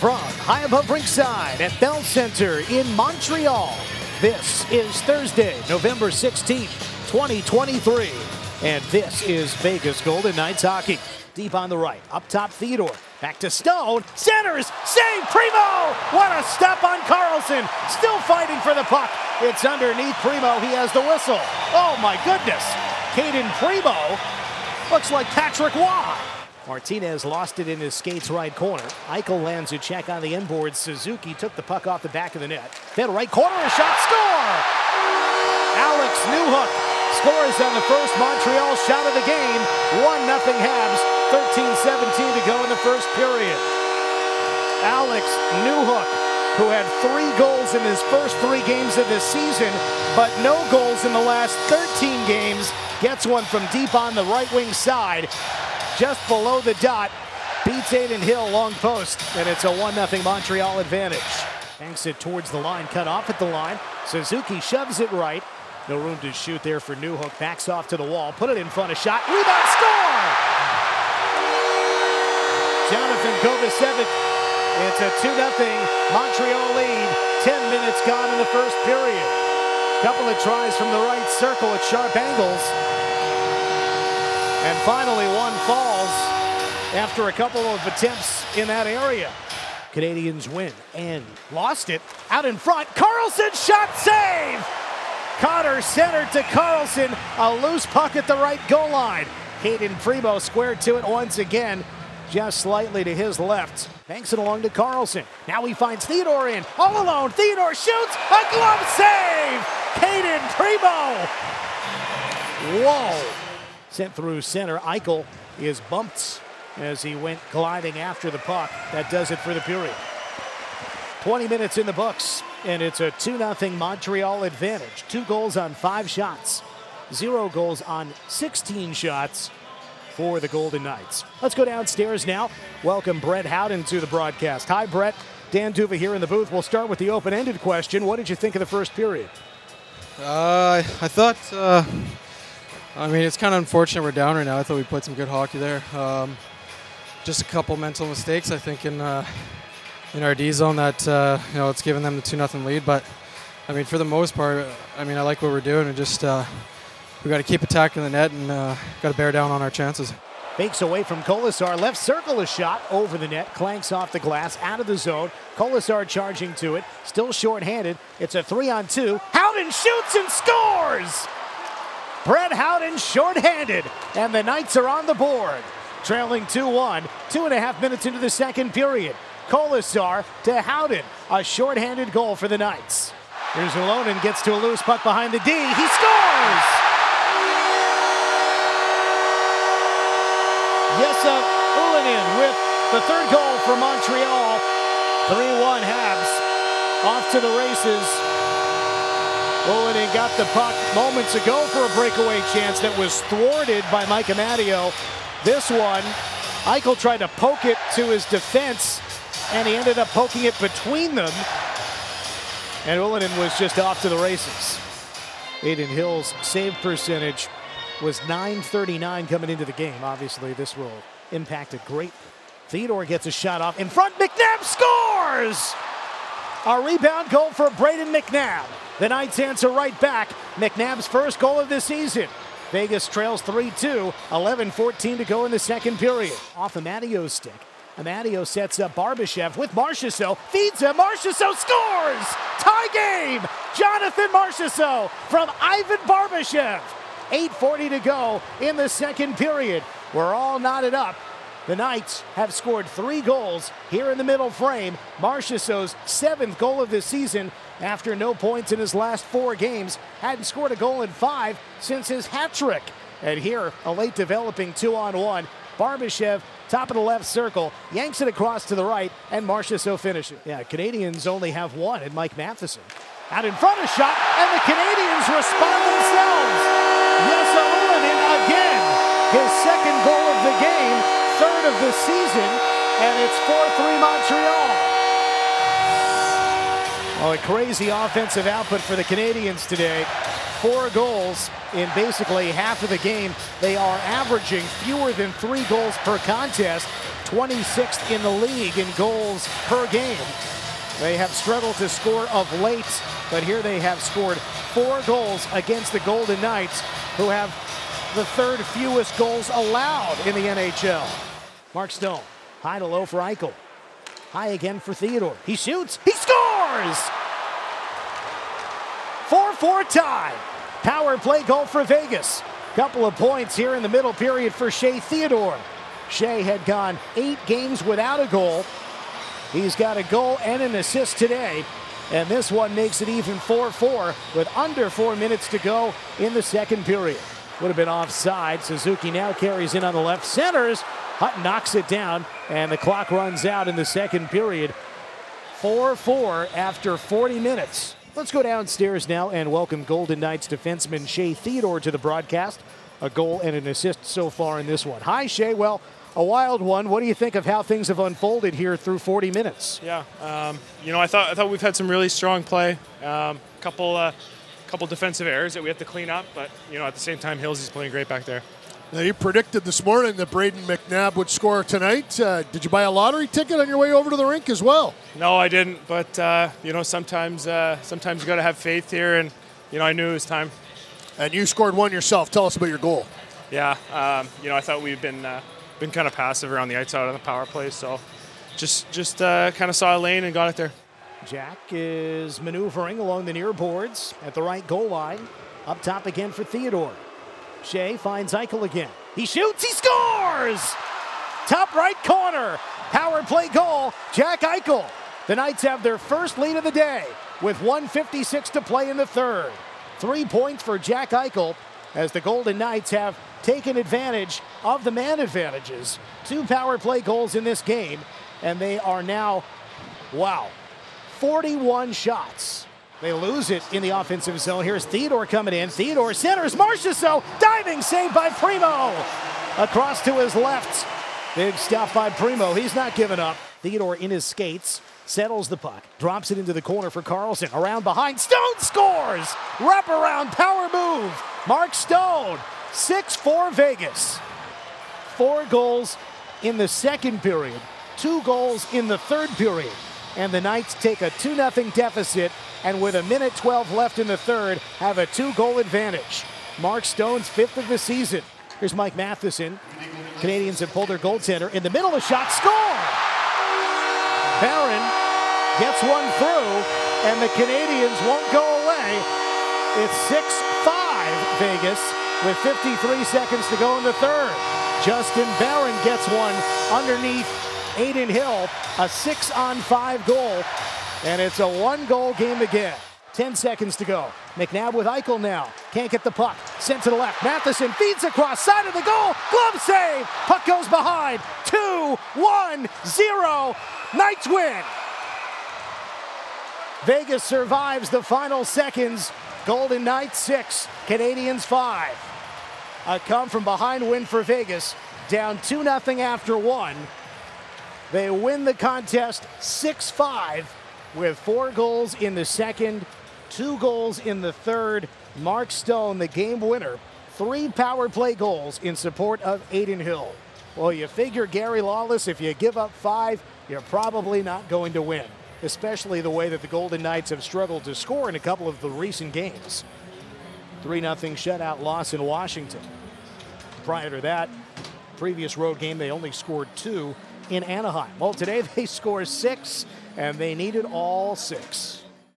From high above ringside at Bell Centre in Montreal, this is Thursday, November 16th, 2023. And this is Vegas Golden Knights hockey. Deep on the right, up top Theodore. Back to Stone, centers, save Primeau! What a step on Karlsson, Still fighting for the puck. It's underneath Primeau, He has the whistle. Oh my goodness! Cayden Primeau looks like Patrick Roy. Martinez lost it in his skates right corner. Eichel lands a check on the inboard. Suzuki took the puck off the back of the net. Then right corner, a shot, score! Alex Newhook scores on the first Montreal shot of the game. 1 0 Habs, 13-17 to go in the first period. Alex Newhook, who had three goals in his first three games of this season, but no goals in the last 13 games, gets one from deep on the right wing side just below the dot. Beats Adin Hill long post, and it's a 1 0 Montreal advantage. Banks it towards the line, cut off at the line. Suzuki shoves it right. No room to shoot there for Newhook. Backs off to the wall, put it in front of shot. Rebound, score! Johnathan Kovacevic. It's a 2 0 Montreal lead. 10 minutes gone in the first period. Couple of tries from the right circle at sharp angles. And finally, one falls after a couple of attempts in that area. Canadiens win and lost it out in front. Karlsson shot save! Cotter centered to Karlsson. A loose puck at the right goal line. Cayden Primeau squared to it once again, just slightly to his left. Banks it along to Karlsson. Now he finds Theodore in. All alone. Theodore shoots. A glove save! Cayden Primeau! Whoa! Sent through center. Eichel is bumped as he went gliding after the puck. That does it for the period. 20 minutes in the books, and it's a 2 0 Montreal advantage. Two goals on five shots, zero goals on 16 shots for the Golden Knights. Let's go downstairs now. Welcome Brett Howden to the broadcast. Hi, Brett. Dan D'Uva here in the booth. We'll start with the open ended question. What did you think of the first period? Uh, I thought. Uh I mean, it's kind of unfortunate we're down right now. I thought we played some good hockey there. Um, just a couple mental mistakes, I think, in uh, in our D zone that uh, you know it's given them the two nothing lead. But I mean, for the most part, I mean, I like what we're doing, and just uh, we got to keep attacking the net and got to bear down on our chances. Fakes away from Kolesar. Left circle a shot over the net. Clanks off the glass, out of the zone. Kolesar charging to it. Still short-handed. It's a three on two. Howden shoots and scores! Brett Howden shorthanded, and the Knights are on the board. Trailing 2 1, two and a half minutes into the second period. Kolesar to Howden, a shorthanded goal for the Knights. Here's Ylönen, gets to a loose puck behind the D. He scores! Jesse Ylönen with the third goal for Montreal. 3 1 Habs off to the races. Ylönen got the puck moments ago for a breakaway chance that was thwarted by Mike Amadio. This one, Eichel tried to poke it to his defense, and he ended up poking it between them. And Ylönen was just off to the races. Adin Hill's save percentage was 939 coming into the game. Obviously, this will impact it great. Theodore gets a shot off in front. McNabb scores! A rebound goal for Brayden McNabb. The Knights answer right back. McNabb's first goal of the season. Vegas trails 3 2, 11 14 to go in the second period. Off Amadio's stick. Amadio sets up Barbashev with Marchessault. Feeds him. Marchessault scores! Tie game! Jonathan Marchessault from Ivan Barbashev. 8.40 to go in the second period. We're all knotted up. The Knights have scored three goals here in the middle frame. Marchessault's seventh goal of the season after no points in his last four games. Hadn't scored a goal in five since his hat trick. And here, a late developing two on one. Barbashev, top of the left circle, yanks it across to the right, and Marchessault finishes. Yeah, Canadiens only have one, and Mike Matheson. Out in front of shot, and the Canadiens respond themselves. Yes, Ylönen again. His second goal of the game, third of the season, and it's 4-3 Montreal. Oh, a crazy offensive output for the Canadiens today. Four goals in basically half of the game. They are averaging fewer than three goals per contest. 26th in the league in goals per game. They have struggled to score of late, but here they have scored four goals against the Golden Knights, who have the third fewest goals allowed in the NHL. Mark Stone, high to low for Eichel. High again for Theodore. He shoots, he scores! 4 4 tie. Power play goal for Vegas. Couple of points here in the middle period for Shea Theodore. Shea had gone eight games without a goal. He's got a goal and an assist today. And this one makes it even 4 4 with under four minutes to go in the second period. Would have been offside. Suzuki now carries in on the left centers. Hutt knocks it down, and the clock runs out in the second period. 4 4 after 40 minutes. Let's go downstairs now and welcome Golden Knights defenseman Shea Theodore to the broadcast. A goal and an assist so far in this one. Hi, Shea. Well, a wild one. What do you think of how things have unfolded here through 40 minutes? Yeah, um, you know, I thought I thought we've had some really strong play. Um, couple uh, couple defensive errors that we have to clean up, but you know, at the same time, Hills is playing great back there. Now, you predicted this morning that Brayden McNabb would score tonight. Uh, did you buy a lottery ticket on your way over to the rink as well? No, I didn't. But uh, you know, sometimes uh, sometimes you got to have faith here, and you know, I knew it was time. And you scored one yourself. Tell us about your goal. Yeah, um, you know, I thought we've been uh, been kind of passive around the outside on the power play, so just just uh, kind of saw a lane and got it there. Jack is maneuvering along the near boards at the right goal line. Up top again for Theodore. Shea finds Eichel again. He shoots, he scores! Top right corner. Power play goal, Jack Eichel. The Knights have their first lead of the day with 156 to play in the third. Three points for Jack Eichel as the Golden Knights have taken advantage of the man advantages. Two power play goals in this game, and they are now, wow, 41 shots. They lose it in the offensive zone. Here's Theodore coming in. Theodore centers. Marchessault diving save by Primeau. Across to his left. Big stop by Primeau. He's not giving up. Theodore in his skates settles the puck, drops it into the corner for Karlsson. Around behind, Stone scores! Wrap around power move. Mark Stone, 6 4 Vegas. Four goals in the second period, two goals in the third period. And the Knights take a 2 0 deficit, and with a minute 12 left in the third, have a two goal advantage. Mark Stone's fifth of the season. Here's Mike Matheson. Canadiens have pulled their goaltender in the middle of the shot, score! Barron gets one through, and the Canadiens won't go away. It's 6 5 Vegas with 53 seconds to go in the third. Justin Barron gets one underneath Adin Hill, a 6 on 5 goal, and it's a one goal game again. 10 seconds to go. McNabb with Eichel now. Can't get the puck. Sent to the left. Matheson feeds across side of the goal. Glove save. Puck goes behind. 2 1 0. Knights win. Vegas survives the final seconds. Golden Knights 6, Canadiens 5. A come from behind win for Vegas, down 2 0 after one. They win the contest 6 5 with four goals in the second, two goals in the third. Mark Stone, the game winner, three power play goals in support of Adin Hill. Well, you figure Gary Lawless, if you give up five, you're probably not going to win, especially the way that the Golden Knights have struggled to score in a couple of the recent games. 3 0 shutout loss in Washington. Prior to that, previous road game, they only scored two in Anaheim. Well, today they score six, and they needed all six.